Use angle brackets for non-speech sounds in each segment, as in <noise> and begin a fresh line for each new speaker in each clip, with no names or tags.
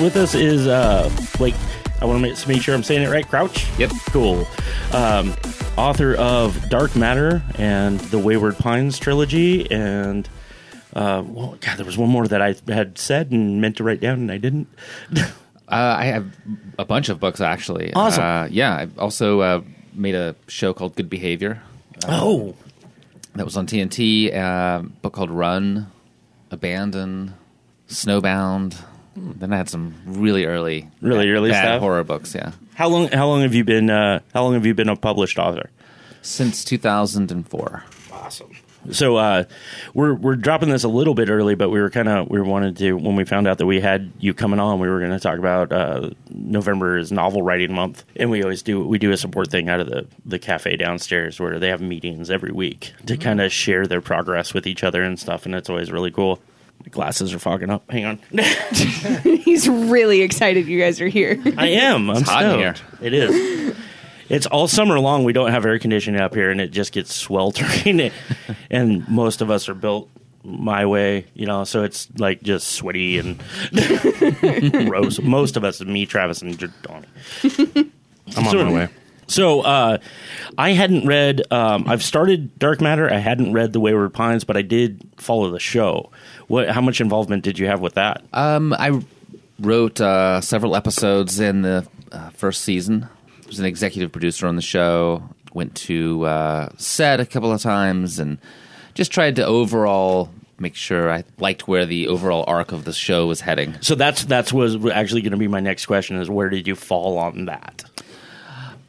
with us is uh, Blake. I want to make sure I'm saying it right. Crouch.
Yep.
Cool. Um, author of Dark Matter and the Wayward Pines trilogy, and uh, well, God, there was one more that I had said and meant to write down, and I didn't. <laughs>
Uh, I have a bunch of books actually.
Awesome.
Uh, yeah, I also uh, made a show called Good Behavior.
oh,
That was on TNT. Uh, book called Run, Abandon, Snowbound. Then I had some really early,
Really early
bad
stuff?
horror books. Yeah,
how long? How long have you been? Uh, how long have you been a published author?
since 2004.
Awesome. So uh, we're we're dropping this a little bit early, but we were kind of we wanted to when we found out that we had you coming on, we were going to talk about uh, November is novel writing month, and we always do we do a support thing out of the the cafe downstairs where they have meetings every week to kind of share their progress with each other and stuff, and it's always really cool. My glasses are fogging up. Hang on, <laughs> <laughs>
He's really excited you guys are here.
I am. I'm
hot in
stoked. It is. It's all summer long. We don't have air conditioning up here, and it just gets sweltering. <laughs> and most of us are built my way, you know, so it's like just sweaty and gross. Most of us, me, Travis, and Donnie.
I'm on my way.
So uh, I hadn't read. Um, I've started Dark Matter. I hadn't read The Wayward Pines, but I did follow the show. What? How much involvement did you have with that?
Um, I wrote uh, several episodes in the uh, first season. I was an executive producer on the show. Went to uh, set a couple of times and just tried to overall make sure I liked where the overall arc of the show was heading.
So that's that's was actually going to be my next question: is where did you fall on that?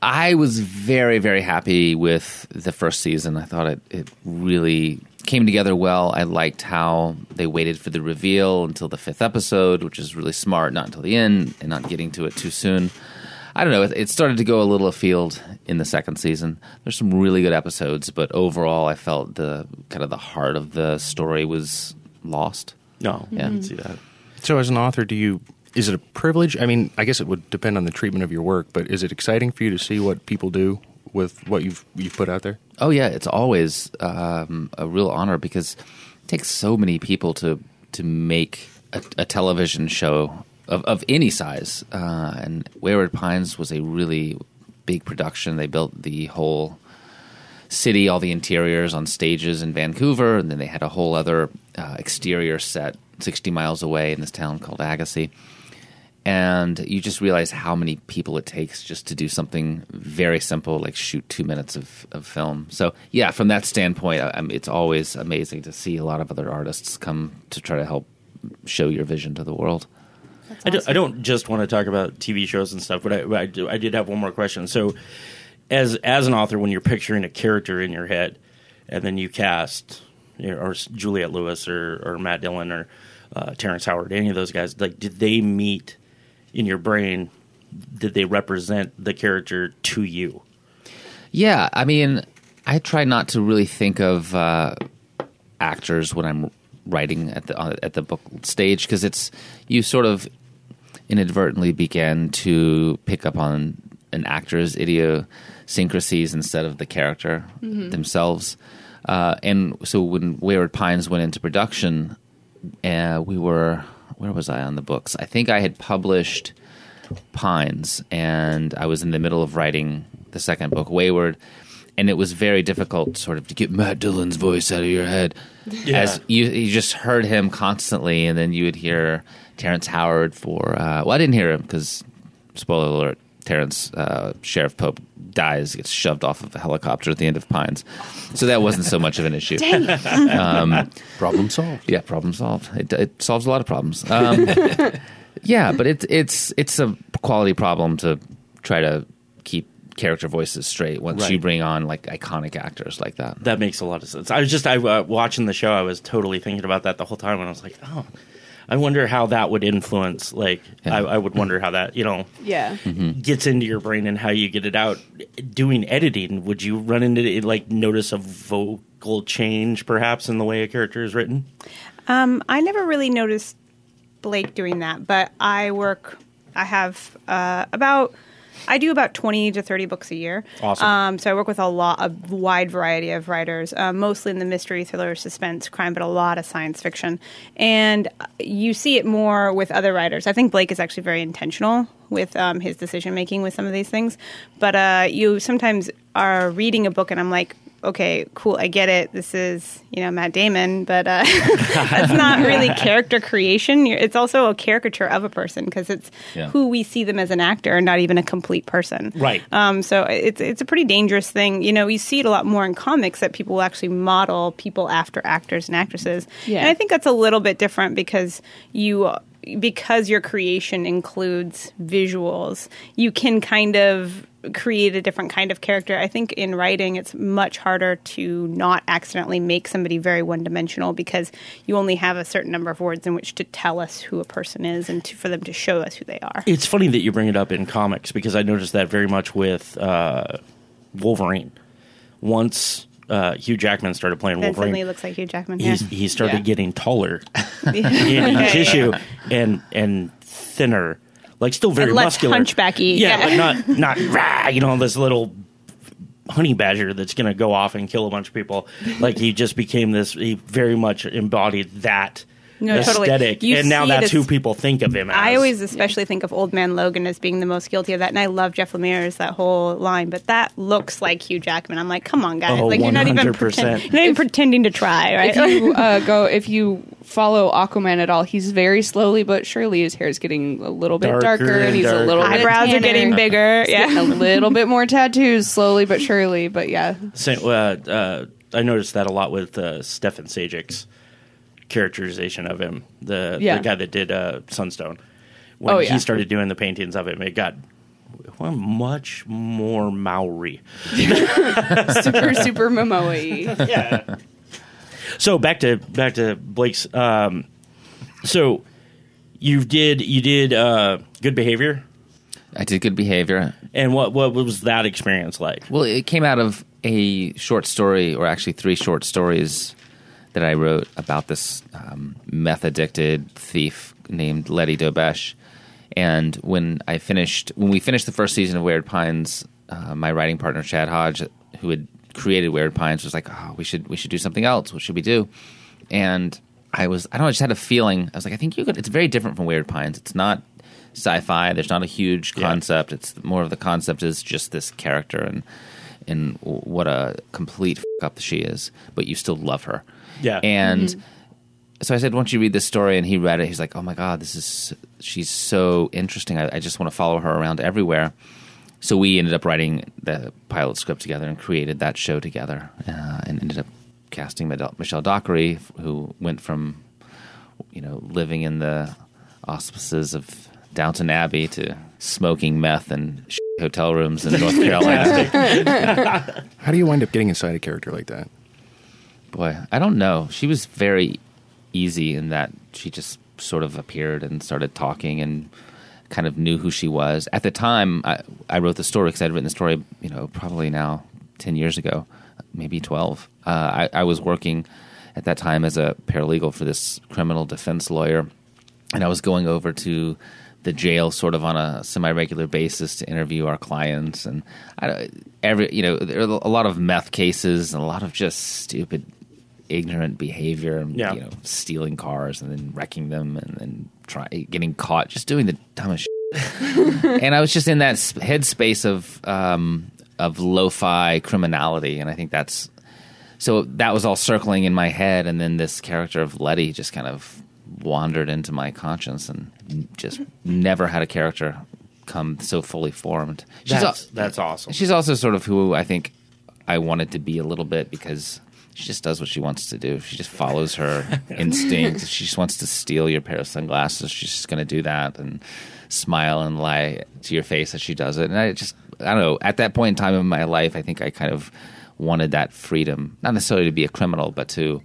I was very, very happy with the first season. I thought it, it really came together well. I liked how they waited for the reveal until the fifth episode, which is really smart, not until the end and not getting to it too soon. I don't know. It, it started to go a little afield in the second season. There's some really good episodes, but overall, I felt the kind of the heart of the story was lost.
No,
Yeah.
I didn't see that.
So, as an author, do you? Is it a privilege? I mean, I guess it would depend on the treatment of your work, but is it exciting for you to see what people do with what you've you've put out there?
Oh yeah, it's always um, a real honor because it takes so many people to to make a, a television show of, of any size. Uh, and Wayward Pines was a really big production. They built the whole city, all the interiors on stages in Vancouver, and then they had a whole other uh, exterior set 60 miles away in this town called Agassiz. And you just realize how many people it takes just to do something very simple, like shoot two minutes of, of film. So, yeah, from that standpoint, I, I'm, it's always amazing to see a lot of other artists come to try to help show your vision to the world.
I, do, I don't just want to talk about TV shows and stuff, but I, I, do, I did have one more question. So, as as an author, when you're picturing a character in your head, and then you cast, you know, or Juliette Lewis or, or Matt Dillon or uh, Terrence Howard, any of those guys, like, did they meet in your brain? Did they represent the character to you?
Yeah, I mean, I try not to really think of uh, actors when I'm writing at the uh, at the book stage because it's you sort of inadvertently begin to pick up on an actor's idiosyncrasies instead of the character themselves. Uh, and so when Wayward Pines went into production, uh, we were where was I on the books? I think I had published Pines, and I was in the middle of writing the second book, Wayward, and it was very difficult, sort of, to get Matt Dillon's voice out of your head, as you you just heard him constantly, and then you would hear Terrence Howard for. Uh, well, I didn't hear him because, spoiler alert, Terrence uh, Sheriff Pope dies, gets shoved off of a helicopter at the end of Pines, so that wasn't so much of an issue. <laughs>
Problem solved.
Yeah, problem solved. It, it solves a lot of problems. Um, <laughs> yeah, but it's it's it's a quality problem to try to keep character voices straight once
Right.
you bring on like iconic actors like that.
That makes a lot of sense. I was just I uh, watching the show. I was totally thinking about that the whole time, and I was like, oh, I wonder how that would influence. Like,
Yeah.
I, I would wonder how that you know
Yeah.
gets into your brain and how you get it out. Doing editing, would you run into it, like notice a vocal change, perhaps, in the way a character is written?
Um, I never really noticed Blake doing that, but I work. I have uh, about I do about twenty to thirty books a year.
Awesome.
Um, so I work with a lot, a wide variety of writers, uh, mostly in the mystery, thriller, suspense, crime, but a lot of science fiction. And you see it more with other writers. I think Blake is actually very intentional with um, his decision making with some of these things. But uh, you sometimes are reading a book, and I'm like, okay, cool, I get it. This is you know Matt Damon, but uh, <laughs> that's not really <laughs> character creation. It's also a caricature of a person because it's
Yeah.
who we see them as an actor, and not even a complete person.
Right.
Um, so it's it's a pretty dangerous thing. You know, you see it a lot more in comics that people will actually model people after actors and actresses.
Yeah.
And I think that's a little bit different because you because your creation includes visuals, you can kind of create a different kind of character. I think in writing it's much harder to not accidentally make somebody very one-dimensional because you only have a certain number of words in which to tell us who a person is and to, for them to show us who they are.
It's funny that you bring it up in comics because I noticed that very much with uh, Wolverine. Once uh, Hugh Jackman started playing
Then suddenly he
Wolverine,
looks like Hugh Jackman. Yeah.
he started
Yeah.
getting taller <laughs> <laughs> in tissue and and thinner, like still very
And less
muscular,
hunchbacky,
Yeah,
yeah.
but not <laughs> not rah, you know this little honey badger that's going to go off and kill a bunch of people. Like he just became this. He very much embodied that.
No, totally.
aesthetic,
You
and now that's
as-
who people think of him as.
I always especially think of Old Man Logan as being the most guilty of that, and I love Jeff Lemire's that whole line. But that looks like Hugh Jackman. I'm like, come on, guys!
Oh,
like you're not even pretend, you're not even pretending to try, right?
if you <laughs> uh, go, if you follow Aquaman at all, he's very slowly but surely his hair is getting a little bit
Darker
darker,
and
and he's
darker.
a little bit
Eyebrows are getting bigger.
He's getting
Yeah,
a little bit more tattoos, slowly but surely. But yeah,
Same, uh, uh, I noticed that a lot with uh, Stefan Sejic's characterization of him, the
Yeah.
the guy that did uh, Sunstone. When
Oh, yeah.
he started doing the paintings of him, it got well, much more Maori. <laughs>
super super Momoa.
yeah. So back to back to Blake's. Um, so you did you did uh, good behavior,
I did good behavior.
and what what was that experience like?
Well, it came out of a short story, or actually three short stories that I wrote about this um, meth addicted thief named Letty Dobesh. And when I finished, when we finished the first season of Wayward Pines, uh, my writing partner Chad Hodge, who had created Wayward Pines, was like, "Oh, we should we should do something else. What should we do?" And I was, I don't know, I just had a feeling. I was like, I think you could. It's very different from Wayward Pines. It's not sci-fi. There's not a huge
Yeah.
concept. It's more of the concept is just this character and and what a complete f- up she is, but you still love her.
Yeah.
And so I said, "Why don't you read this story?" And he read it. He's like, "Oh my god, this is she's so interesting. I, I just want to follow her around everywhere." So we ended up writing the pilot script together and created that show together, uh, and ended up casting Michelle Dockery, who went from you know living in the auspices of Downton Abbey to smoking meth and hotel rooms in North <laughs> Carolina. <laughs>
How do you wind up getting inside a character like that?
Boy, I don't know. She was very easy in that she just sort of appeared and started talking and kind of knew who she was. At the time, I, I wrote the story because I'd written the story, you know, probably now 10 years ago, maybe 12. Uh, I, I was working at that time as a paralegal for this criminal defense lawyer, and I was going over to the jail sort of on a semi-regular basis to interview our clients and I, every you know there are a lot of meth cases and a lot of just stupid ignorant behavior and
Yeah.
you know stealing cars and then wrecking them and then try getting caught just doing the dumbest shit. <laughs> and I was just in that headspace of um, of lo-fi criminality and I think that's so that was all circling in my head and then this character of letty just kind of wandered into my conscience and just never had a character come so fully formed she's,
That's,
al-
that's awesome.
she's also sort of who i think i wanted to be a little bit because she just does what she wants to do. She just follows her <laughs> instinct she just wants to steal your pair of sunglasses. She's just going to do that and smile and lie to your face as she does it. And i just i don't know at that point in time in my life i think i kind of wanted that freedom. Not necessarily to be a criminal but to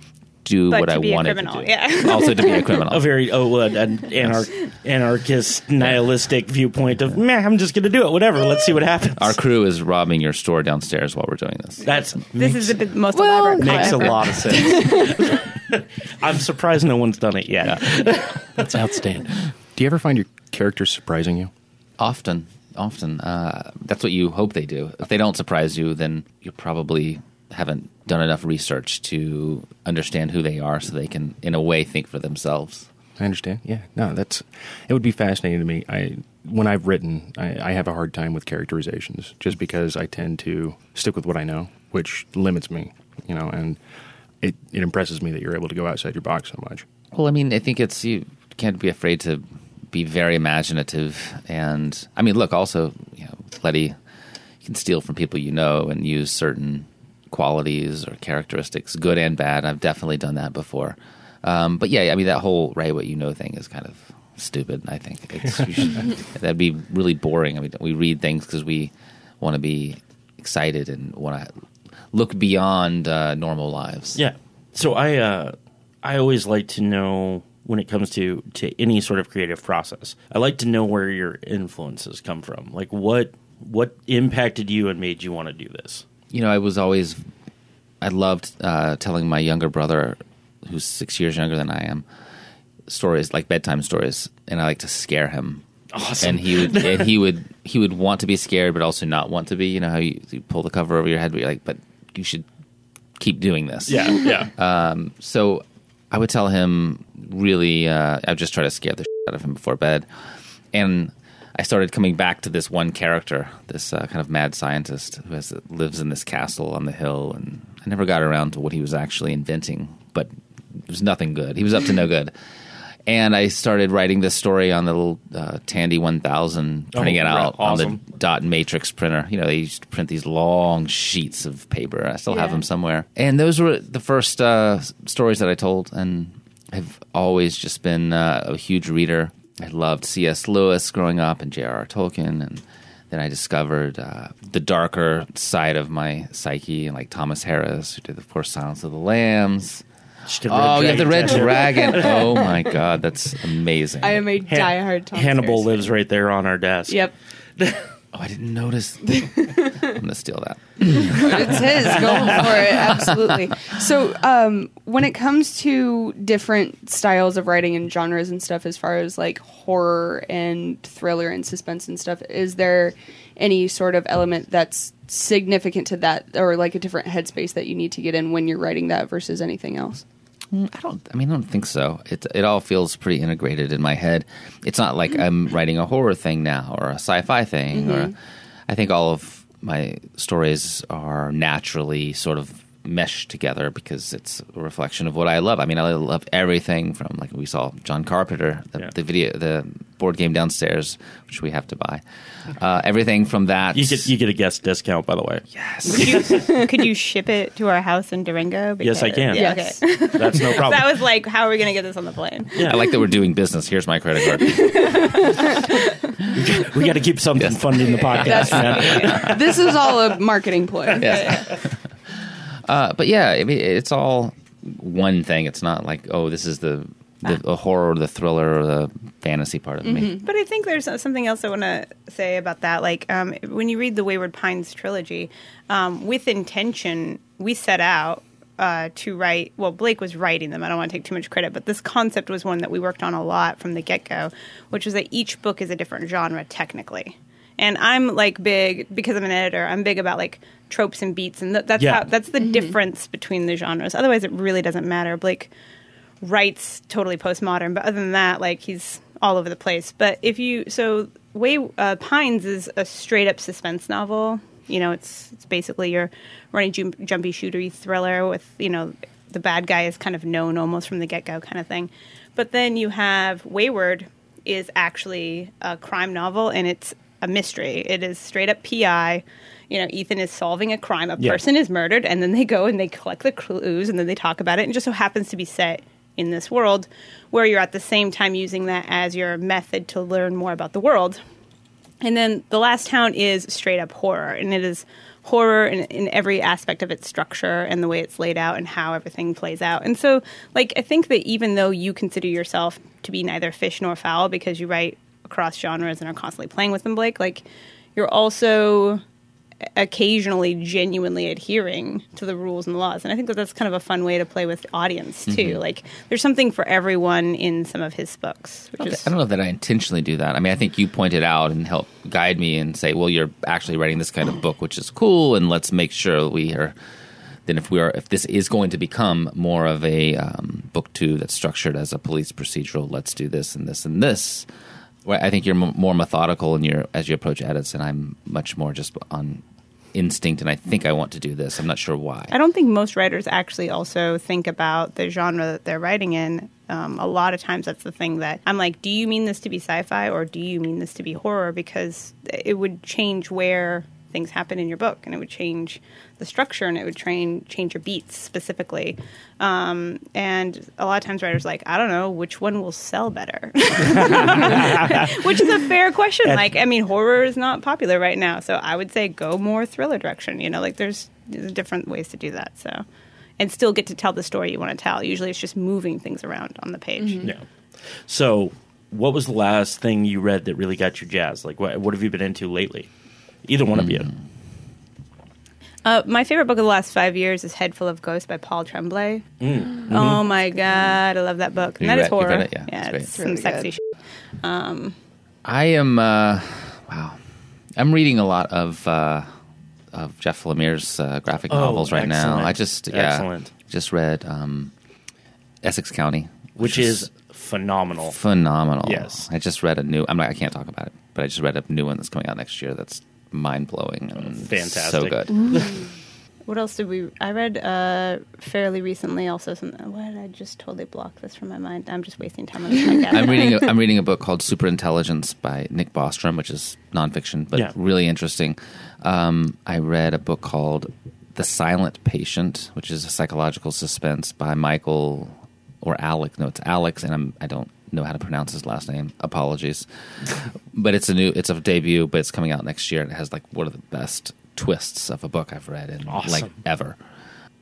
do
But
what
to
i
be a
wanted
criminal,
to do
yeah. <laughs>
also to be a <laughs> criminal
a very oh uh, an anar- anarchist nihilistic viewpoint of man i'm just gonna do it whatever let's see what happens
our crew is robbing your store downstairs while we're doing this
that's
this is the bit- most
Well,
elaborate.
makes a lot of sense <laughs> i'm surprised no one's done it yet
That's outstanding. Do you ever find your characters surprising you?
often often. Uh, that's what you hope they do. If they don't surprise you, then you probably haven't done enough research to understand who they are, so they can, in a way, think for themselves.
I understand. Yeah, no, that's it would be fascinating to me. I when I've written, I, I have a hard time with characterizations just because I tend to stick with what I know, which limits me. You know, and it it impresses me that you're able to go outside your box so much.
Well, I mean, I think it's you can't be afraid to be very imaginative, and I mean, look, also, you know, Letty, you can steal from people you know and use certain qualities or characteristics, good and bad. I've definitely done that before. Um, but yeah, I mean, that whole write what you know thing is kind of stupid. I think it's, should, <laughs> that'd be really boring. I mean, we read things because we want to be excited and want to look beyond uh, normal lives.
Yeah. So I uh, I always like to know when it comes to to any sort of creative process. I like to know where your influences come from. Like what what impacted you and made you want to do this.
You know, I was always, I loved uh, telling my younger brother, who's six years younger than I am, stories like bedtime stories, and I like to scare him.
Awesome.
And he would, and he would, he would want to be scared, but also not want to be. You know how you, you pull the cover over your head, but you're like, but you should keep doing this.
Yeah, yeah. <laughs>
Um, so I would tell him really, uh, I would just try to scare the shit out of him before bed. And I started coming back to this one character, this uh, kind of mad scientist who has lives in this castle on the hill. And I never got around to what he was actually inventing, but it was nothing good. He was up to no good. And I started writing this story on the little uh, Tandy 1000, printing
Oh,
it out on the dot matrix printer. You know, they used to print these long sheets of paper. I still have them somewhere. And those were the first uh, stories that I told, and I've always just been uh, a huge reader. I loved C.S. Lewis growing up and J.R.R. Tolkien, and then I discovered uh, the darker side of my psyche, like Thomas Harris, who did, of course, Silence of the Lambs. Oh, you have the Red. Dragon. <laughs> Oh my God, that's amazing.
I am a
Han-
diehard Thomas
Hannibal
Harris
lives right there on our desk.
Yep, <laughs>
oh, I didn't notice. <laughs> I'm gonna steal that.
it's his. Go for it. Absolutely. So, um, when it comes to different styles of writing and genres and stuff, as far as like horror and thriller and suspense and stuff, is there any sort of element that's significant to that, or like a different headspace that you need to get in when you're writing that versus anything else?
Mm, I don't. I mean, I don't think so. It it all feels pretty integrated in my head. It's not like I'm mm. writing a horror thing now or a sci-fi thing. Or mm-hmm. I think all of my stories are naturally sort of meshed together because it's a reflection of what I love. I mean, I love everything from like we saw John Carpenter, the,
Yeah.
the video, the board game downstairs, which we have to buy. Uh, everything from that.
You get you get a guest discount, by the way.
Could you, could you ship it to our house in Durango?
Yes, I can.
Yeah,
Yes.
okay. <laughs>
That's no problem.
that was like, how are we going to get this on the plane?
Yeah, I like that we're doing business. Here's my credit card. <laughs>
we got to keep something funding the <laughs> podcast, man.
this is all a marketing ploy.
Yeah. Uh, but yeah, I mean, it's all one thing. It's not like, oh, this is the the, the horror, or the thriller, or the fantasy part of me.
But I think there's something else I want to say about that. Like um, when you read the Wayward Pines trilogy, um, with intention, we set out uh, to write. Well, Blake was writing them. I don't want to take too much credit, but this concept was one that we worked on a lot from the get go, which was that each book is a different genre technically. And I'm like big because I'm an editor. I'm big about like tropes and beats, and th- that's
Yeah.
how that's the difference between the genres. Otherwise, it really doesn't matter. Blake writes totally postmodern, but other than that, like he's all over the place. But if you so way uh, Pines is a straight up suspense novel. You know, it's it's basically your running jum- jumpy shootery thriller with you know the bad guy is kind of known almost from the get go kind of thing. But then you have Wayward is actually a crime novel and it's a mystery. It is straight up PI. You know, Ethan is solving a crime. A
Yeah.
person is murdered, and then they go and they collect the clues, and then they talk about it. And just so happens to be set in this world where you're at the same time using that as your method to learn more about the world. And then the last town is straight up horror, and it is horror in, in every aspect of its structure and the way it's laid out and how everything plays out. And so, like, I think that even though you consider yourself to be neither fish nor fowl because you write across genres and are constantly playing with them, Blake, like, you're also occasionally genuinely adhering to the rules and laws. And I think that that's kind of a fun way to play with audience too.
Mm-hmm.
Like there's something for everyone in some of his books, which is
I don't know that I intentionally do that. I mean, I think you pointed out and help guide me and say, well, you're actually writing this kind of book, which is cool, and let's make sure we are. Then, if we are, if this is going to become more of a um, book two that's structured as a police procedural, let's do this and this and this. I think you're m- more methodical in your as you approach edits, and I'm much more just on instinct, and I think I want to do this. I'm not sure why.
I don't think most writers actually also think about the genre that they're writing in. Um, a lot of times, that's the thing that I'm like, do you mean this to be sci fi or do you mean this to be horror? Because it would change where things happen in your book and it would change the structure and it would train, change your beats specifically. Um, and a lot of times, writers are like, I don't know, which one will sell better? <laughs> which is a fair question. like, I mean, horror is not popular right now. So I would say go more thriller direction. You know, like there's, there's different ways to do that. So, and still get to tell the story you want to tell. Usually it's just moving things around on the page.
Yeah. So, what was the last thing you read that really got your jazz? Like, what, what have you been into lately? Either one of you.
Uh, my favorite book of the last five years is Head Full of Ghosts by Paul Tremblay. Oh my God, I love that book. And
You
that is
read- you've
horror.
read it? Yeah, it's great.
it's some
Really
sexy
good.
shit.
I am. Uh, wow, I'm reading a lot of uh, of Jeff Lemire's uh, graphic
Oh,
novels right now.
excellent.
I just yeah,
Excellent.
just read um, Essex County,
Which is phenomenal.
phenomenal.
Yes.
I just read a new. I'm not. I can't talk about it, but I just read a new one that's coming out next year. That's mind blowing and
Fantastic.
so good. <laughs>
What else did we? I read uh, fairly recently also something. What did I just totally block this from my mind? I'm just wasting time on this podcast.
I'm reading. A, I'm reading a book called Superintelligence by Nick Bostrom, which is nonfiction, but
Yeah.
really interesting. Um, I read a book called The Silent Patient, which is a psychological suspense by Michael or Alex. No, it's Alex, and I'm, I don't know how to pronounce his last name. Apologies, but it's a new. It's a debut, but it's coming out next year, and it has like one of the best twists of a book I've read in like ever.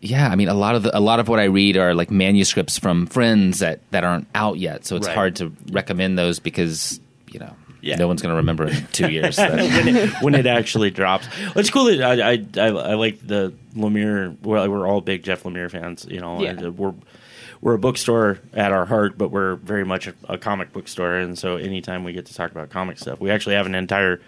Yeah, I mean a lot of the, a lot of what I read are like manuscripts from friends that, that aren't out yet, so it's
Right.
hard to recommend those because you know
Yeah.
no one's going to remember in two <laughs> years.
when, it, when it actually drops. It's cool that I, I, I, I like the Lemire. Well, we're all big Jeff Lemire fans. You know,
Yeah.
and, we're we're a bookstore at our heart, but we're very much a, a comic book store. And so, anytime we get to talk about comic stuff, we actually have an entire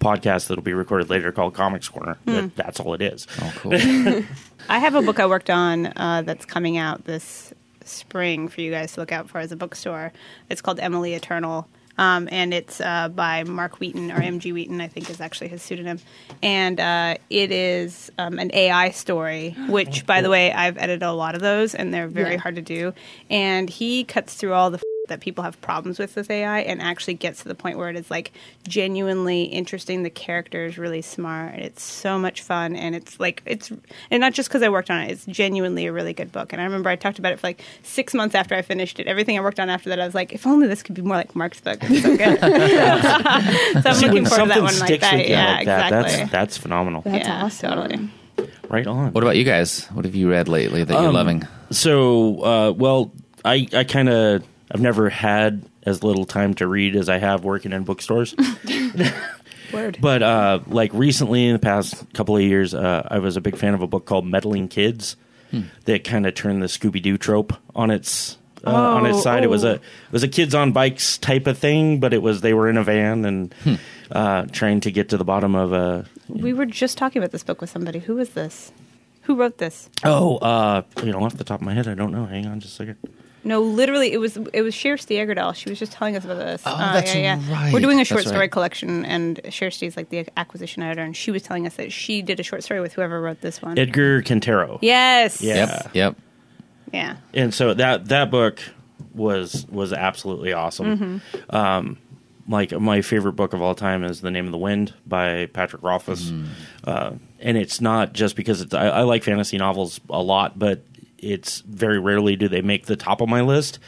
podcast that'll be recorded later called Comics Corner. That, that's all it is.
oh, cool. <laughs> <laughs>
I have a book I worked on uh, that's coming out this spring for you guys to look out for as a bookstore. It's called Emily Eternal. Um, and it's uh, by Mark Wheaton, or MG Wheaton, I think is actually his pseudonym. And uh, it is um, an AI story, <gasps> which, by the way, I've edited a lot of those, and they're very
Yeah.
hard to do. And he cuts through all the f- that people have problems with this AI and actually gets to the point where it is like genuinely interesting. The character is really smart. It's so much fun, and it's like it's and not just because I worked on it. It's genuinely a really good book. And I remember I talked about it for like six months after I finished it. Everything I worked on after that, I was like, if only this could be more like Mark's book. It's so good. <laughs> <laughs> so I'm
See,
looking forward to that one like that. yeah,
like that,
exactly.
that's that's phenomenal.
That's
yeah,
awesome.
Totally.
Right on.
what about you guys? What have you read lately that you're
Um,
loving?
So, uh, well, I, I kind of, I've never had as little time to read as I have working in bookstores. <laughs>
Word.
but uh, like recently, in the past couple of years, uh, I was a big fan of a book called Meddling Kids that kind of turned the Scooby Doo trope on its. Uh, on its
Oh,
side, it was
oh.
a it was a kids on bikes type of thing, but it was they were in a van and uh, trying to get to the bottom of a
we were just talking about this book with somebody. Who was this? Who wrote this?
oh uh, you know off the top of my head I don't know. Hang on just a second.
No, literally, it was it was Kirsty Eggerdahl. She was just telling us about this.
Oh,
Uh,
that's
yeah, yeah.
right.
We're doing a
That's
short story
right.
collection, and Kirsty's like the acquisition editor, and she was telling us that she did a short story with whoever wrote this one.
Edgar Cantero.
yes.
Yeah.
Yep, yep.
Yeah.
and so that that book was was absolutely awesome. Um, like my favorite book of all time is The Name of the Wind by Patrick Rothfuss, uh, and it's not just because it's I, I like fantasy novels a lot, but it's very rarely do they make the top of my list.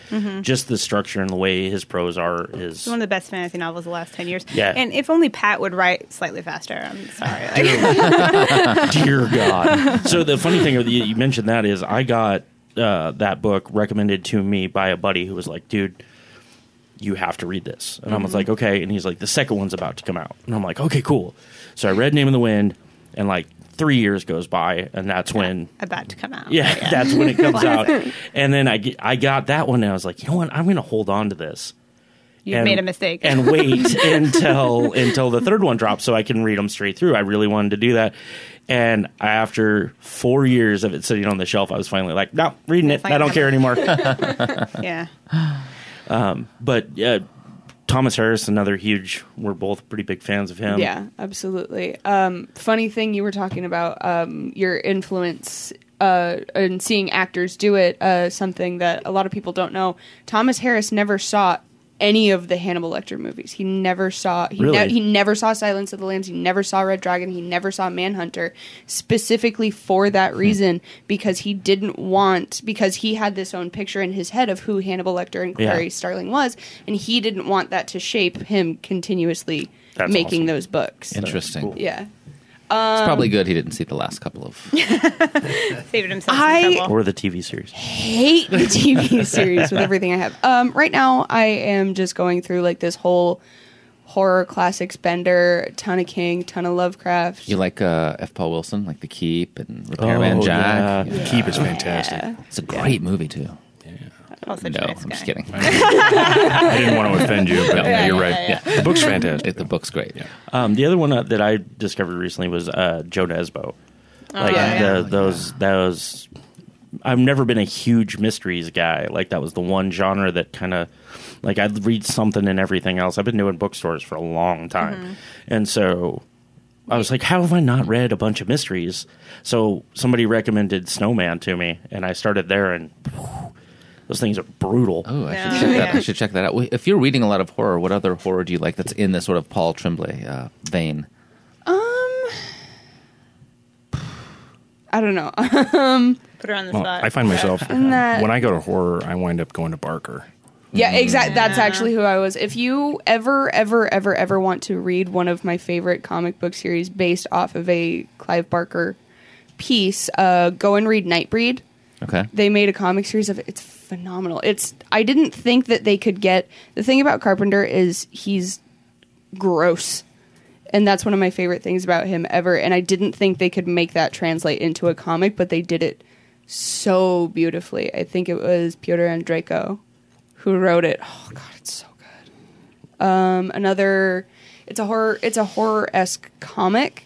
Just the structure and the way his prose are is
It's one of the best fantasy novels of the last 10 years.
Yeah.
And if only Pat would write slightly faster. I'm sorry. Like, <laughs>
dear <laughs> God. So the funny thing you, you mentioned that is I got uh, that book recommended to me by a buddy who was like, dude. You have to read this, and I was like, okay. And he's like, the second one's about to come out, and I'm like, okay, cool. So I read Name of the Wind, and like three years goes by, and that's when
About to come out.
yeah, <laughs> that's when it comes out. <laughs> And then I get, I got that one, and I was like, you know what, I'm going to hold on to this.
You
and-
made a mistake.
and wait <laughs> until until the third one drops so I can read them straight through. I really wanted to do that, and after four years of it sitting on the shelf, I was finally like, no, reading it. I don't care anymore.
yeah.
Um, but uh, Thomas Harris, another huge. We're both pretty big fans of him.
Yeah, absolutely. Um, funny thing you were talking about um, your influence uh, in seeing actors do it. Uh, something that a lot of people don't know. Thomas Harris never saw any of the Hannibal Lecter movies. He never saw. He,
Really?
he never saw Silence of the Lambs. He never saw Red Dragon. He never saw Manhunter. Specifically for that hmm. reason, because he didn't want because he had this own picture in his head of who Hannibal Lecter and
Yeah.
Clarice Starling was, and he didn't want that to shape him continuously
That's
making
awesome.
those books.
Interesting.
cool.
Yeah.
It's probably good he didn't see the last couple of. <laughs>
Saving himself
I-
some trouble.
Or the TV series.
Hate the TV <laughs> series with everything I have. Um, right now, I am just going through like this whole horror classics bender, ton of King, ton of Lovecraft.
You like uh, F. Paul Wilson, like The Keep and Repairman Jack.
yeah.
Keep is fantastic.
Yeah.
It's a great movie too.
Oh, such a
No,
nice
I'm just kidding. <laughs>
I didn't want to offend you, but <laughs> yeah, you're right.
yeah,
The book's fantastic.
It- the book's great. <laughs>
Um, the other one uh, that I discovered recently was uh, Jo Nesbø. Like
yeah.
the, those those. I've never been a huge mysteries guy. Like that was the one genre that kind of like I'd read something and everything else. I've been doing bookstores for a long time, and so I was like, how have I not read a bunch of mysteries? So somebody recommended Snowman to me, and I started there, and whew, those things are brutal.
Oh, I should
No,
check that.
yeah. <laughs>
I should check that out. If you're reading a lot of horror, what other horror do you like that's in the sort of Paul Tremblay uh, vein?
I don't know. <laughs>
Put her on the
Well,
spot.
I find myself <laughs>
that-
when I go to horror, I wind up going to Barker.
yeah, exactly. That's actually who I was. If you ever, ever, ever, ever want to read one of my favorite comic book series based off of a Clive Barker piece, uh, go and read Nightbreed.
Okay.
they made a comic series of it. It's phenomenal. It's I didn't think that they could get the thing about Carpenter is he's gross. And that's one of my favorite things about him ever. And I didn't think they could make that translate into a comic, but they did it so beautifully. I think it was Piotr Andreyko who wrote it. Oh god, it's so good. Um, another it's a horror it's a horror esque comic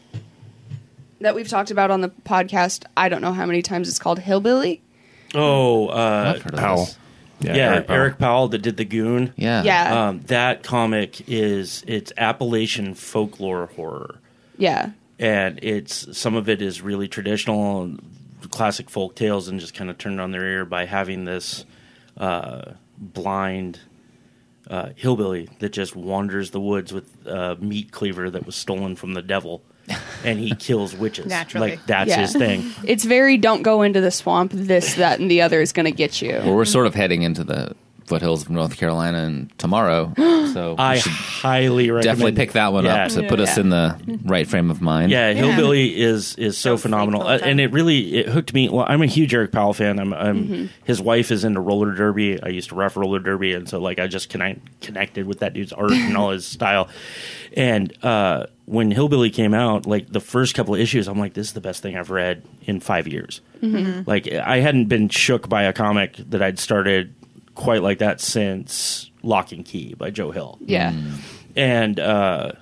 that we've talked about on the podcast. I don't know how many times it's called Hillbilly.
Oh, uh,
I've heard of
Powell.
this.
yeah, Eric
Powell.
Powell. that did the Goon.
Yeah.
Yeah.
Um, that comic is it's Appalachian folklore horror,
Yeah.
and it's some of it is really traditional, and classic folk tales, and just kind of turned on their ear by having this uh, blind uh, hillbilly that just wanders the woods with a meat cleaver that was stolen from the devil, and he kills witches.
Naturally.
like that's
Yeah.
his thing.
It's very don't go into the swamp. This, that, and the other is going to get you.
Well, we're sort of heading into the foothills of North Carolina and tomorrow, <gasps> so
I highly recommend
definitely pick that one
Yeah.
up to put us in the right frame of mind.
Yeah, Hillbilly is is so
Don't
phenomenal, Uh, and it really it hooked me. Well, I'm a huge Eric Powell fan. I'm, I'm his wife is into roller derby. I used to ref roller derby, and so like I just connect, connected with that dude's art and all his style. And uh, when Hillbilly came out, like the first couple of issues, I'm like, this is the best thing I've read in five years. Like I hadn't been shook by a comic that I'd started quite like that since Locke and Key by Joe Hill
Yeah.
and uh,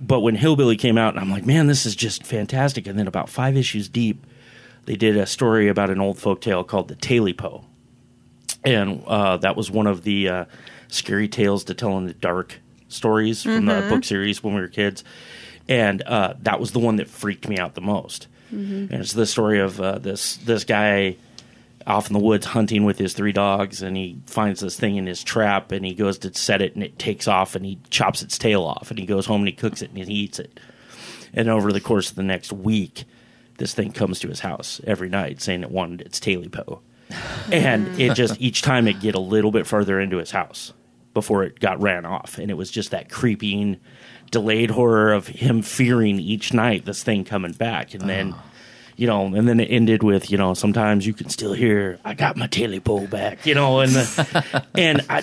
but when Hillbilly came out, I'm like, man, this is just fantastic. And then about five issues deep, they did a story about an old folk tale called the Tailypo, and uh, that was one of the uh, scary tales to tell in the dark stories from the book series when we were kids, and uh, that was the one that freaked me out the most. And it's the story of uh, this this guy off in the woods hunting with his three dogs and he finds this thing in his trap and he goes to set it and it takes off and he chops its tail off and he goes home and he cooks it and he eats it. And over the course of the next week this thing comes to his house every night saying it wanted its tailypo and it <laughs> just each time it get a little bit further into his house before it got ran off. And it was just that creeping delayed horror of him fearing each night this thing coming back. And then oh. You know, and then it ended with, you know, sometimes you can still hear, I got my tailypo back, you know, and <laughs> and I,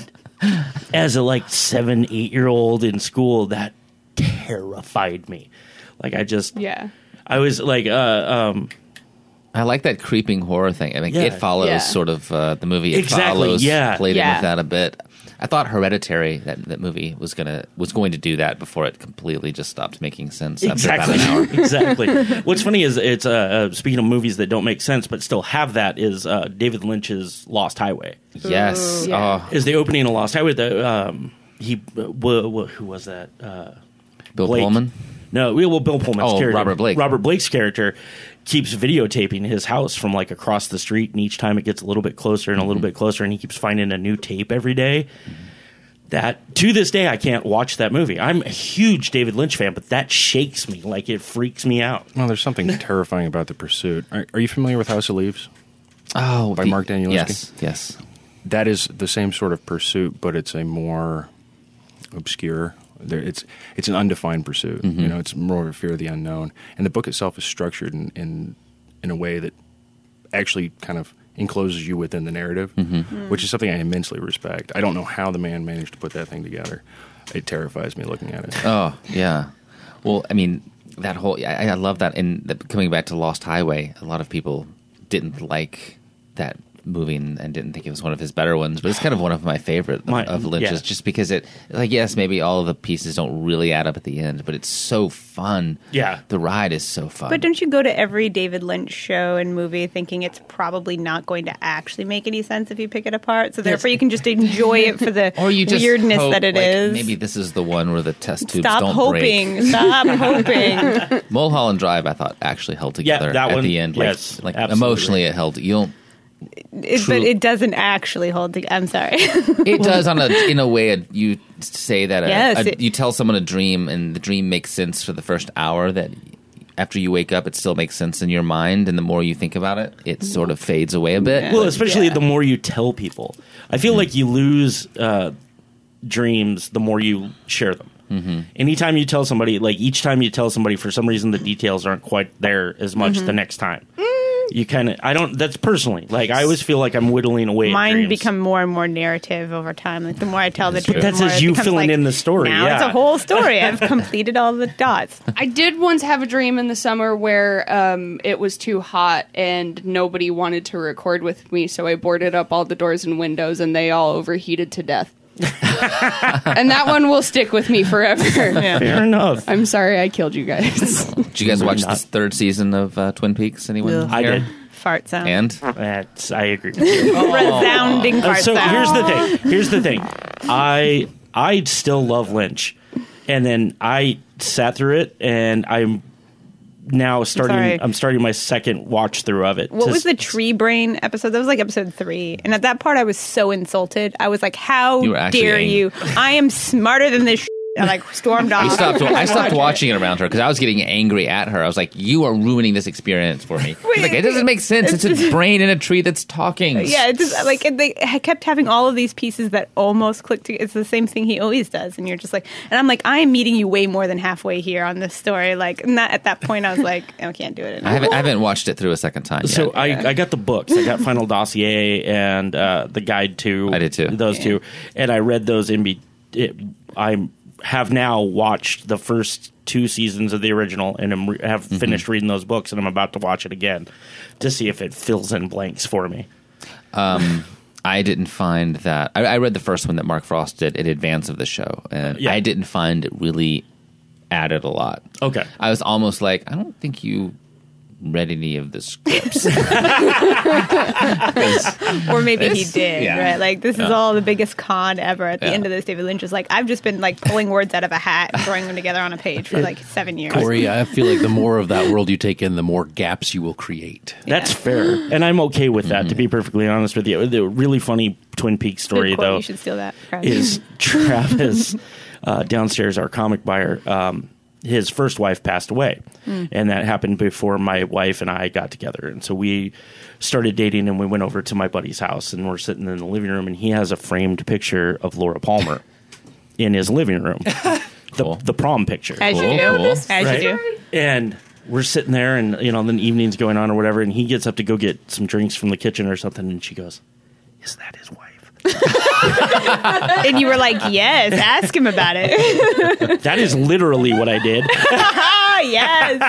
as a like seven, eight year old in school, that terrified me. Like I just,
Yeah.
I was like, uh, um,
I like that creeping horror thing. I mean,
Yeah.
it follows
Yeah.
sort of uh, the movie. It
Exactly,
follows.
yeah.
played in
Yeah.
with that a bit. I thought Hereditary, that, that movie, was gonna was going to do that before it completely just stopped making sense
exactly,
about an hour. <laughs>
exactly. What's funny is it's uh, uh, speaking of movies that don't make sense but still have that is uh, David Lynch's Lost Highway.
yes.
Yeah.
Oh,
Is the opening of Lost Highway? The um, he uh, w- w- who was that? Uh,
Bill
Blake.
Pullman.
No, we well, Bill Pullman's
Oh,
character,
Robert Blake.
Robert Blake's character keeps videotaping his house from like across the street, and each time it gets a little bit closer and a
Mm-hmm.
little bit closer, and he keeps finding a new tape every day. That to this day, I can't watch that movie. I'm a huge David Lynch fan, but that shakes me, like it freaks me out.
Well, there's something <laughs> terrifying about the pursuit. Are, are you familiar with House of Leaves?
Oh,
By Mark Danielewski?
Yes, yes.
That is the same sort of pursuit, but it's a more obscure. There, it's it's an undefined pursuit. You mm-hmm. know, it's more of a fear of the unknown. And the book itself is structured in in, in a way that actually kind of encloses you within the narrative, mm-hmm. which is something I immensely respect. I don't know how the man managed to put that thing together. It terrifies me looking at it.
Oh, yeah. Well, I mean, that whole I, I love that. And the, coming back to Lost Highway, a lot of people didn't like that movie and, and didn't think it was one of his better ones. But it's kind of one of my favorite
My-
of Lynch's,
yeah.
just because it, like, yes, maybe all of the pieces don't really add up at the end, but it's so fun.
Yeah.
the ride is so fun.
But don't you go to every David Lynch show and movie thinking it's probably not going to actually make any sense if you pick it apart? So therefore, you can just enjoy it for the <laughs>
or you just
weirdness
hope,
that it
like,
is.
Maybe this is the one where the test tubes
Stop
don't
hoping.
break.
Stop <laughs> hoping.
Mulholland Drive, I thought actually held together
Yeah,
together
that
at
one,
the end. Like,
yes,
like
absolutely.
emotionally, it held. You don't
It, but it doesn't actually hold together. I'm sorry. <laughs>
It does on a in a way. A, you say that a,
Yes,
a-
it-
you tell someone a dream, and the dream makes sense for the first hour. That after you wake up, it still makes sense in your mind, and the more you think about it, it sort of fades away a bit.
Well, especially
Yeah.
the more you tell people. I feel like you lose uh, dreams the more you share them. Mm-hmm. Anytime you tell somebody, like each time you tell somebody, for some reason the details aren't quite there as much
Mm-hmm.
the next time. You kind of, I don't. That's personally like I always feel like I'm whittling away. at
Mine
dreams.
become more and more narrative over time. Like the more I tell the
true.
truth,
That's
the more
as
it
you filling
like,
in the story,
Now
yeah.
it's a whole story. <laughs> I've completed all the dots.
I did once have a dream in the summer where um, it was too hot and nobody wanted to record with me, so I boarded up all the doors and windows and they all overheated to death. <laughs> and that one will stick with me forever.
Fair enough.
I'm sorry I killed you guys.
Did you guys watch
not.
this third season of uh, Twin Peaks? Anyone?
Ugh.
I
here?
did.
Fart sound.
And
That's, I agree. With you.
resounding
Uh,
fart
so
sound.
here's the thing. <laughs> Here's the thing. I I still love Lynch, and then I sat through it, and I'm now starting.
Sorry.
I'm starting my second watch through of it.
What
To-
was the tree brain episode? That was like episode three. And at that part, I was so insulted. I was like, "How
You
dare
angry.
you? I am smarter than this." <laughs> Shit. I like stormed off.
I stopped. <laughs> I stopped watching it around her because I was getting angry at her. I was like, "You are ruining this experience for me." <laughs> She's like, it doesn't make sense. It's a <laughs> brain in a tree that's talking.
Yeah, it's just like and they kept having all of these pieces that almost clicked. together. It's the same thing he always does, and you're just like, and I'm like, I am meeting you way more than halfway here on this story. Like, not at that point, I was like, I can't do it.
I haven't. I haven't watched it through a second time. Yet.
So I, I got the books. I got Final Dossier and uh, the Guide to.
I did too.
Those two, and I read those in. Be, it, I have now watched the first two seasons of the original, and am re- have
Mm-hmm.
finished reading those books, and I'm about to watch it again to see if it fills in blanks for me.
I didn't find that. I, I read the first one that Mark Frost did in advance of the show, and
Yeah.
I didn't find it really added a lot.
Okay.
I was almost like, I don't think you read any of the scripts. <laughs>
or maybe he did,
yeah.
right? Like this is all the biggest con ever. At the
Yeah.
end of this, David Lynch is like, I've just been like pulling words out of a hat and throwing them together on a page for like seven years.
Corey, I feel like the more of that world you take in, the more gaps you will create.
That's fair, and I'm okay with that.
Mm-hmm.
To be perfectly honest with you, the really funny Twin Peaks story
Good quote.
though
You should steal that.
is Travis <laughs> uh, downstairs, our comic buyer. Um, his first wife passed away, hmm. and that happened before my wife and I got together. And so we started dating, and we went over to my buddy's house, and we're sitting in the living room, and he has a framed picture of Laura Palmer <laughs> in his living room, <laughs> the,
Cool.
the prom picture.
As
Cool,
you do.
cool.
As
Right?
you do.
And we're sitting there, and you know, the evening's going on or whatever, and he gets up to go get some drinks from the kitchen or something, and she goes, "Is that his wife?" <laughs>
And you were like, yes, ask him about it. <laughs>
that is literally what I did. <laughs>
yes.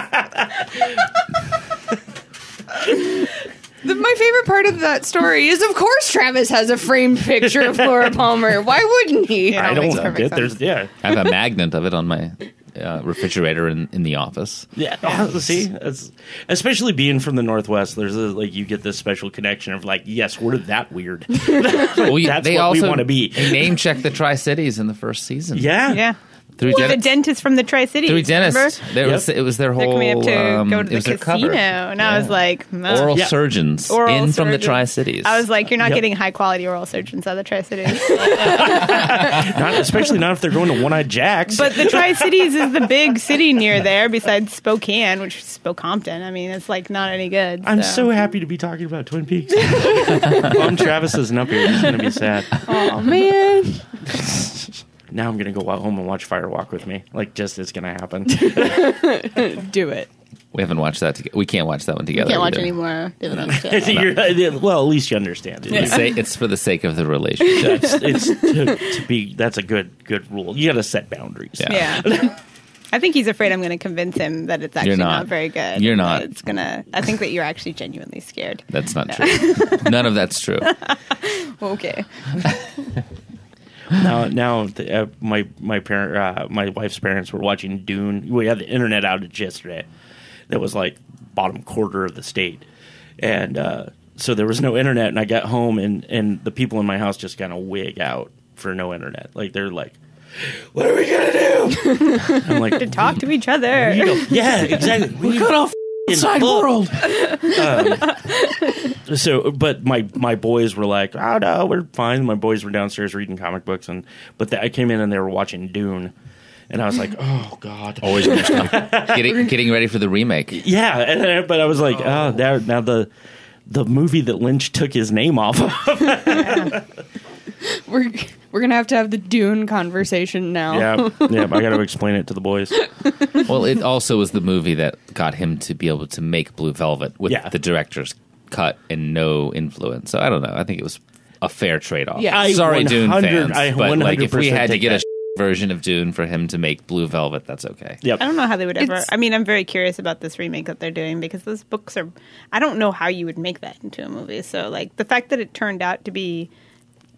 The, my favorite part of that story is, of course, Travis has a framed picture of Laura Palmer. Why wouldn't he?
I don't.
perfect
There's yeah.
I have a magnet of it on my uh, refrigerator in, in the office.
Yeah, oh, see, that's, especially being from the Northwest, there's a, like you get this special connection of like, yes, we're that weird. <laughs>
Well, you-
That's
they
what we
also
wanna be.
They name check the Tri Cities in the first season.
yeah,
Yeah.
Through
The
Den-
dentist from the Tri Cities.
through dentist. There
Yep.
was it was their whole.
They're
whole.
coming up to
um,
go to the casino,
cover.
and I was like, no.
oral
Yeah.
surgeons
Oral
in from the. Tri Cities.
I was like, you're not
Yep.
getting high quality oral surgeons out of the Tri Cities. <laughs>
not, especially not if they're going to One Eyed Jacks.
but the Tri Cities is the <laughs> big city near there, besides Spokane, which is Spokompton. I mean, it's like not any good.
I'm so happy to be talking about Twin Peaks. Mom Travis isn't up here. He's going to be sad.
Oh man, <laughs>
Now I'm going to go home and watch Firewalk with me. Like, just it's going to happen. <laughs>
do it.
we haven't watched that. together. we can't watch that one
You
together.
can't watch
either.
anymore. Dividends. <laughs>
You're- uh, well, at least you understand it.
It's, sa- it's for the sake of the relationship.
That's, it's to, to be. That's a good good rule. You got to set boundaries.
Yeah.
Yeah. I think he's afraid I'm going to convince him that it's actually
not.
not. very good.
You're not.
that It's gonna. I think that you're actually genuinely scared.
That's not true. None of that's true. <laughs>
Okay.
Now, now, the, uh, my my parent, uh, my wife's parents were watching Dune. We had the internet outage yesterday. That was like bottom quarter of the state, and uh, so there was no internet. And I got home, and and the people in my house just kind of wig out for no internet. Like they're like, "What are we gonna do?" <laughs> I'm like,
To talk to each other.
Yeah, exactly. <laughs> We got off
Side world.
Um, so, but my my boys were like, "Oh no, we're fine." My boys were downstairs reading comic books, and but the, I came in and they were watching Dune, and I was like, "Oh God."
Always <laughs>
getting getting ready for the remake.
Yeah, and then, but I was like, "Oh, oh. now, now the the movie that Lynch took his name off of." <laughs> <laughs> <laughs>
We're we're gonna have to have the Dune conversation now.
yeah, <laughs> yeah. I got to explain it to the boys. <laughs>
Well, it also was the movie that got him to be able to make Blue Velvet with
Yeah.
the director's cut and no influence. So I don't know. I think it was a fair trade off.
Yeah. I
Sorry, Dune
100
fans,
I
but like if we
100%
had to
take
get a
that.
version of Dune for him to make Blue Velvet, that's okay.
Yep.
I don't know how they would ever.
It's-
I mean, I'm very curious about this remake that they're doing because those books are. I don't know how you would make that into a movie. So, like, the fact that it turned out to be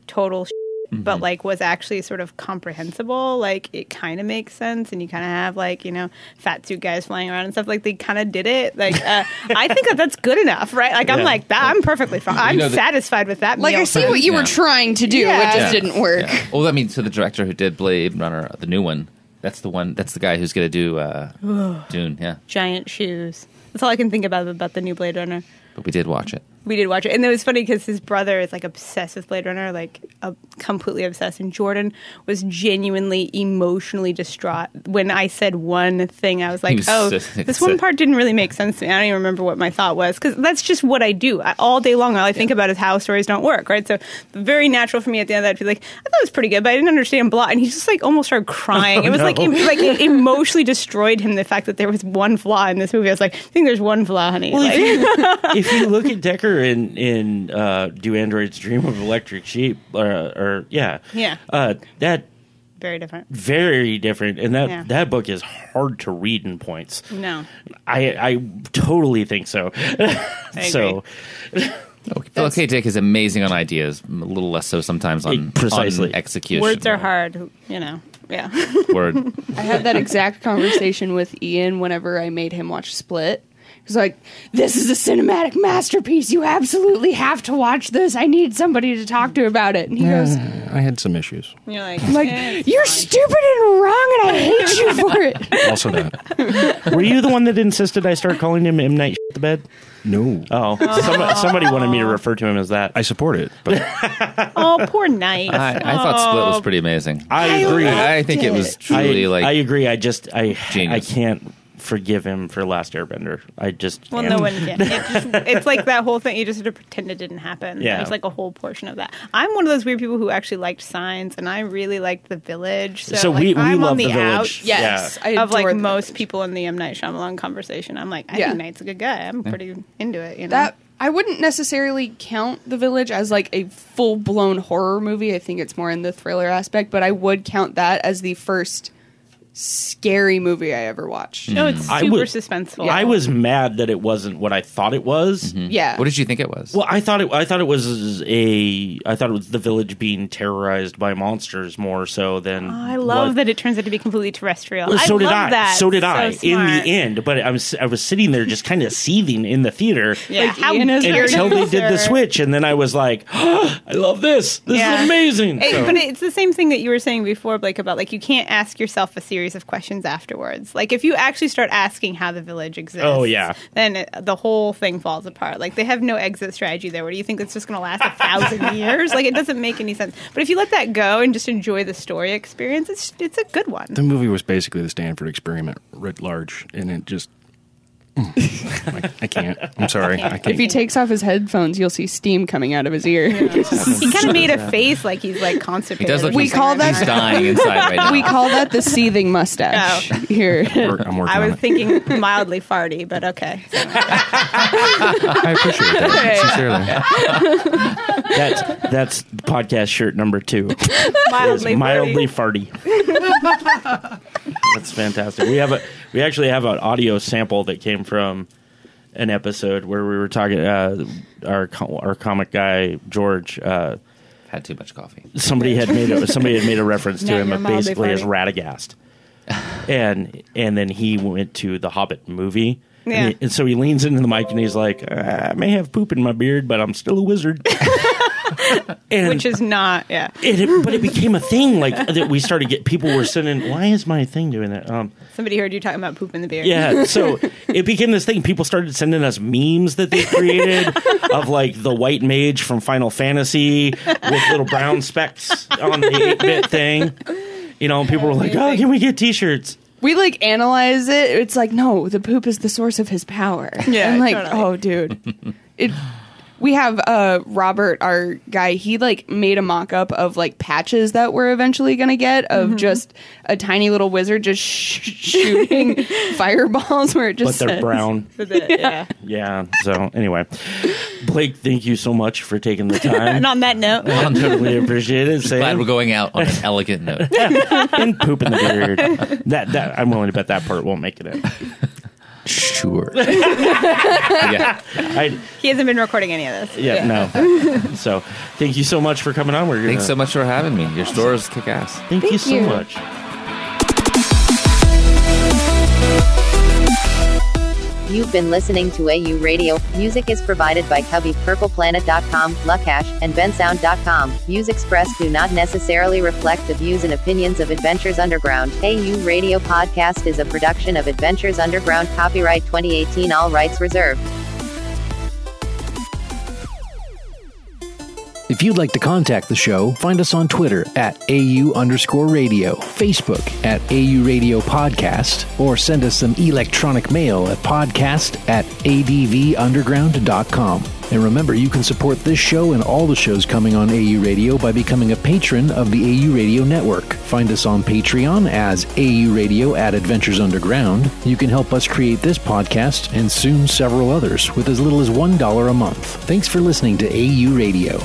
total, but like was actually sort of comprehensible. Like, it kind of makes sense, and you kind of have like you know fat suit guys flying around and stuff. Like, they kind of did it. Like, uh, <laughs> I think that that's good enough, right? Like, I'm like that. I'm perfectly fine. I'm
know, the-
satisfied with that.
Like I see
time.
what you
Yeah.
were trying to do,
Yeah.
it just
Yeah.
didn't work.
Yeah. Well, I mean, so the director who did Blade Runner, the new one, that's the one. That's the guy who's going to do uh, Dune. Yeah,
giant shoes. That's all I can think about about the new Blade Runner.
but we did watch it.
We did watch it, and it was funny because his brother is like obsessed with Blade Runner, like uh, completely obsessed. And Jordan was genuinely emotionally distraught when I said one thing. I was like,
was
"Oh,
so-
this one
so-
part didn't really make sense to me." I don't even remember what my thought was because that's just what I do I, all day long. All I think about is how stories don't work, right? So very natural for me at the end of that to be like, "I thought it was pretty good, but I didn't understand blah." And he just like almost started crying. it was like
no.
em- like it emotionally destroyed him the fact that there was one flaw in this movie. I was like, "I think there's one flaw, honey."
Well,
Like-
if you, <laughs> if you look at Decker in in uh, "Do Androids Dream of Electric Sheep," uh, or yeah,
Yeah.
uh, that
very different.
very different, and that
Yeah.
that book is hard to read in points.
No.
I I totally think so. <laughs> so <laughs>
Okay, Philip K. Dick is amazing on ideas, a little less so sometimes on,
Precisely.
on execution.
Words are hard, you know. Yeah.
Word. <laughs>
I had that exact conversation with Ian whenever I made him watch Split. He was like, "This is a cinematic masterpiece. You absolutely have to watch this. I need somebody to talk to about it." And he goes,
I had some issues.
You're like,
"Like
"Eh, it's
you're
fine."
stupid and wrong, and I hate you for <laughs> it."
Also, that
were you the one that insisted I start calling him M Night at the Bed?
no,
Oh, somebody, somebody wanted me to refer to him as that.
I support it, but <laughs>
Oh, poor night.
I, I thought Split was pretty amazing.
I agree.
I think it was truly
I,
like
I agree. I just I
Genius.
I can't forgive him for Last Airbender. I just
Well,
can't.
no one can. It just, <laughs> it's like that whole thing. You just sort of pretend it didn't happen.
Yeah.
There's like a whole portion of that. I'm one of those weird people who actually liked Signs, and I really liked The Village. So,
So
like,
we- we
I'm
love
on the,
The Village.
outs
Yes,
Yeah.
I
of like
The
most
Village.
people in the M Night Shyamalan conversation. I'm like, I
Yeah.
think Night's a good guy. I'm pretty into it. You know,
That I wouldn't necessarily count The Village as like a full blown horror movie. I think it's more in the thriller aspect, but I would count that as the first scary movie I ever watched.
No, it's mm.
I
super
was-
suspenseful.
I was mad that it wasn't what I thought it was. Mm-hmm.
Yeah.
What did you think it was?
Well, I thought it. I thought it was a. I thought it was the village being terrorized by monsters more so than.
I love
what-
that it turns out to be completely terrestrial.
Well, so
I
did
love
I.
That.
So did I.
So
in the end, but I was I was sitting there just kind of seething in the theater
Yeah,
Like
how
Ian is
until
you,
they did the switch, and then I was like, <gasps> I love this. This
Yeah.
is amazing.
It-
So-
but it's the same thing that you were saying before, Blake, about like you can't ask yourself a series of questions afterwards. Like if you actually start asking how the village exists,
Oh, yeah.
then it, the whole thing falls apart. Like they have no exit strategy there. What do you think it's just going to last a thousand <laughs> years? Like it doesn't make any sense. But if you let that go and just enjoy the story experience, it's it's a good one.
The movie was basically the Stanford experiment writ large, and it just. I, <laughs> I can't. I'm sorry. I can't.
if he takes off his headphones, you'll see steam coming out of his ear. <laughs>
He kind of made a face like he's like constipated.
He does look.
We call
like
that-
He's dying inside right <laughs> now.
we call that the seething mustache
Oh.
here.
Work- I'm working
I
on
was
it.
thinking mildly farty, but okay.
I appreciate that sincerely.
that's that's podcast shirt number two.
Mildly,
mildly
farty.
farty. That's fantastic. We have a we actually have an audio sample that came from an episode where we were talking. Uh, our co- our comic guy George. Uh,
Had too much coffee.
somebody had made a, somebody had made a reference to him
you're
of
mildly
basically as. Radagast, and and then he went to the Hobbit movie.
Yeah.
And, he- and so he leans into the mic and he's like, "I may have poop in my beard, but I'm still a wizard." <laughs> <laughs> and,
Which is not, yeah.
it, it- but it became a thing like that. We started get people were sending. Why is my thing doing that? Um,
Somebody heard you talking about poop in the beer.
yeah, so <laughs> it became this thing. People started sending us memes that they created <laughs> of like the white mage from Final Fantasy with little brown specks on the eight bit thing. You know, and people were like, "Oh, can we get T-shirts?"
We like analyze it. It's like, no, the poop is the source of his power.
Yeah,
I'm like,
totally.
oh, dude. It. We have uh Robert, our guy. He like made a mock up of like patches that we're eventually gonna get of
Mm-hmm.
just a tiny little wizard just sh- shooting <laughs> fireballs where it just.
But
just
they're brown. <laughs>
For the- yeah.
Yeah. So anyway, Blake, thank you so much for taking the time. <laughs>
And on that note,
I totally appreciate it.
Glad we're going out on an elegant note.
and poop in the beard. That that I'm willing to bet that part won't make it in.
Sure. <laughs> yeah.
I,
he hasn't been recording any of this.
yeah, no. <laughs> So thank you so much for coming on. We're gonna,
Thanks so much for having me. Your stores kick ass.
Thank, you so
you.
much.
You've been listening to AU Radio. Music is provided by Kubbi, PurplePlanet.com, LukHash, and BenSound.com. Views expressed do not necessarily reflect the views and opinions of Adventures Underground. AU Radio Podcast is a production of Adventures Underground. Copyright 2018. All rights reserved.
You'd like to contact the show, find us on Twitter at AU underscore radio, Facebook at AU Radio Podcast, or send us some electronic mail at podcast at advunderground.com. And remember, you can support this show and all the shows coming on AU Radio by becoming a patron of the AU Radio Network. Find us on Patreon as AU Radio at Adventures Underground. You can help us create this podcast and soon several others with as little as $1 a month. Thanks for listening to AU Radio.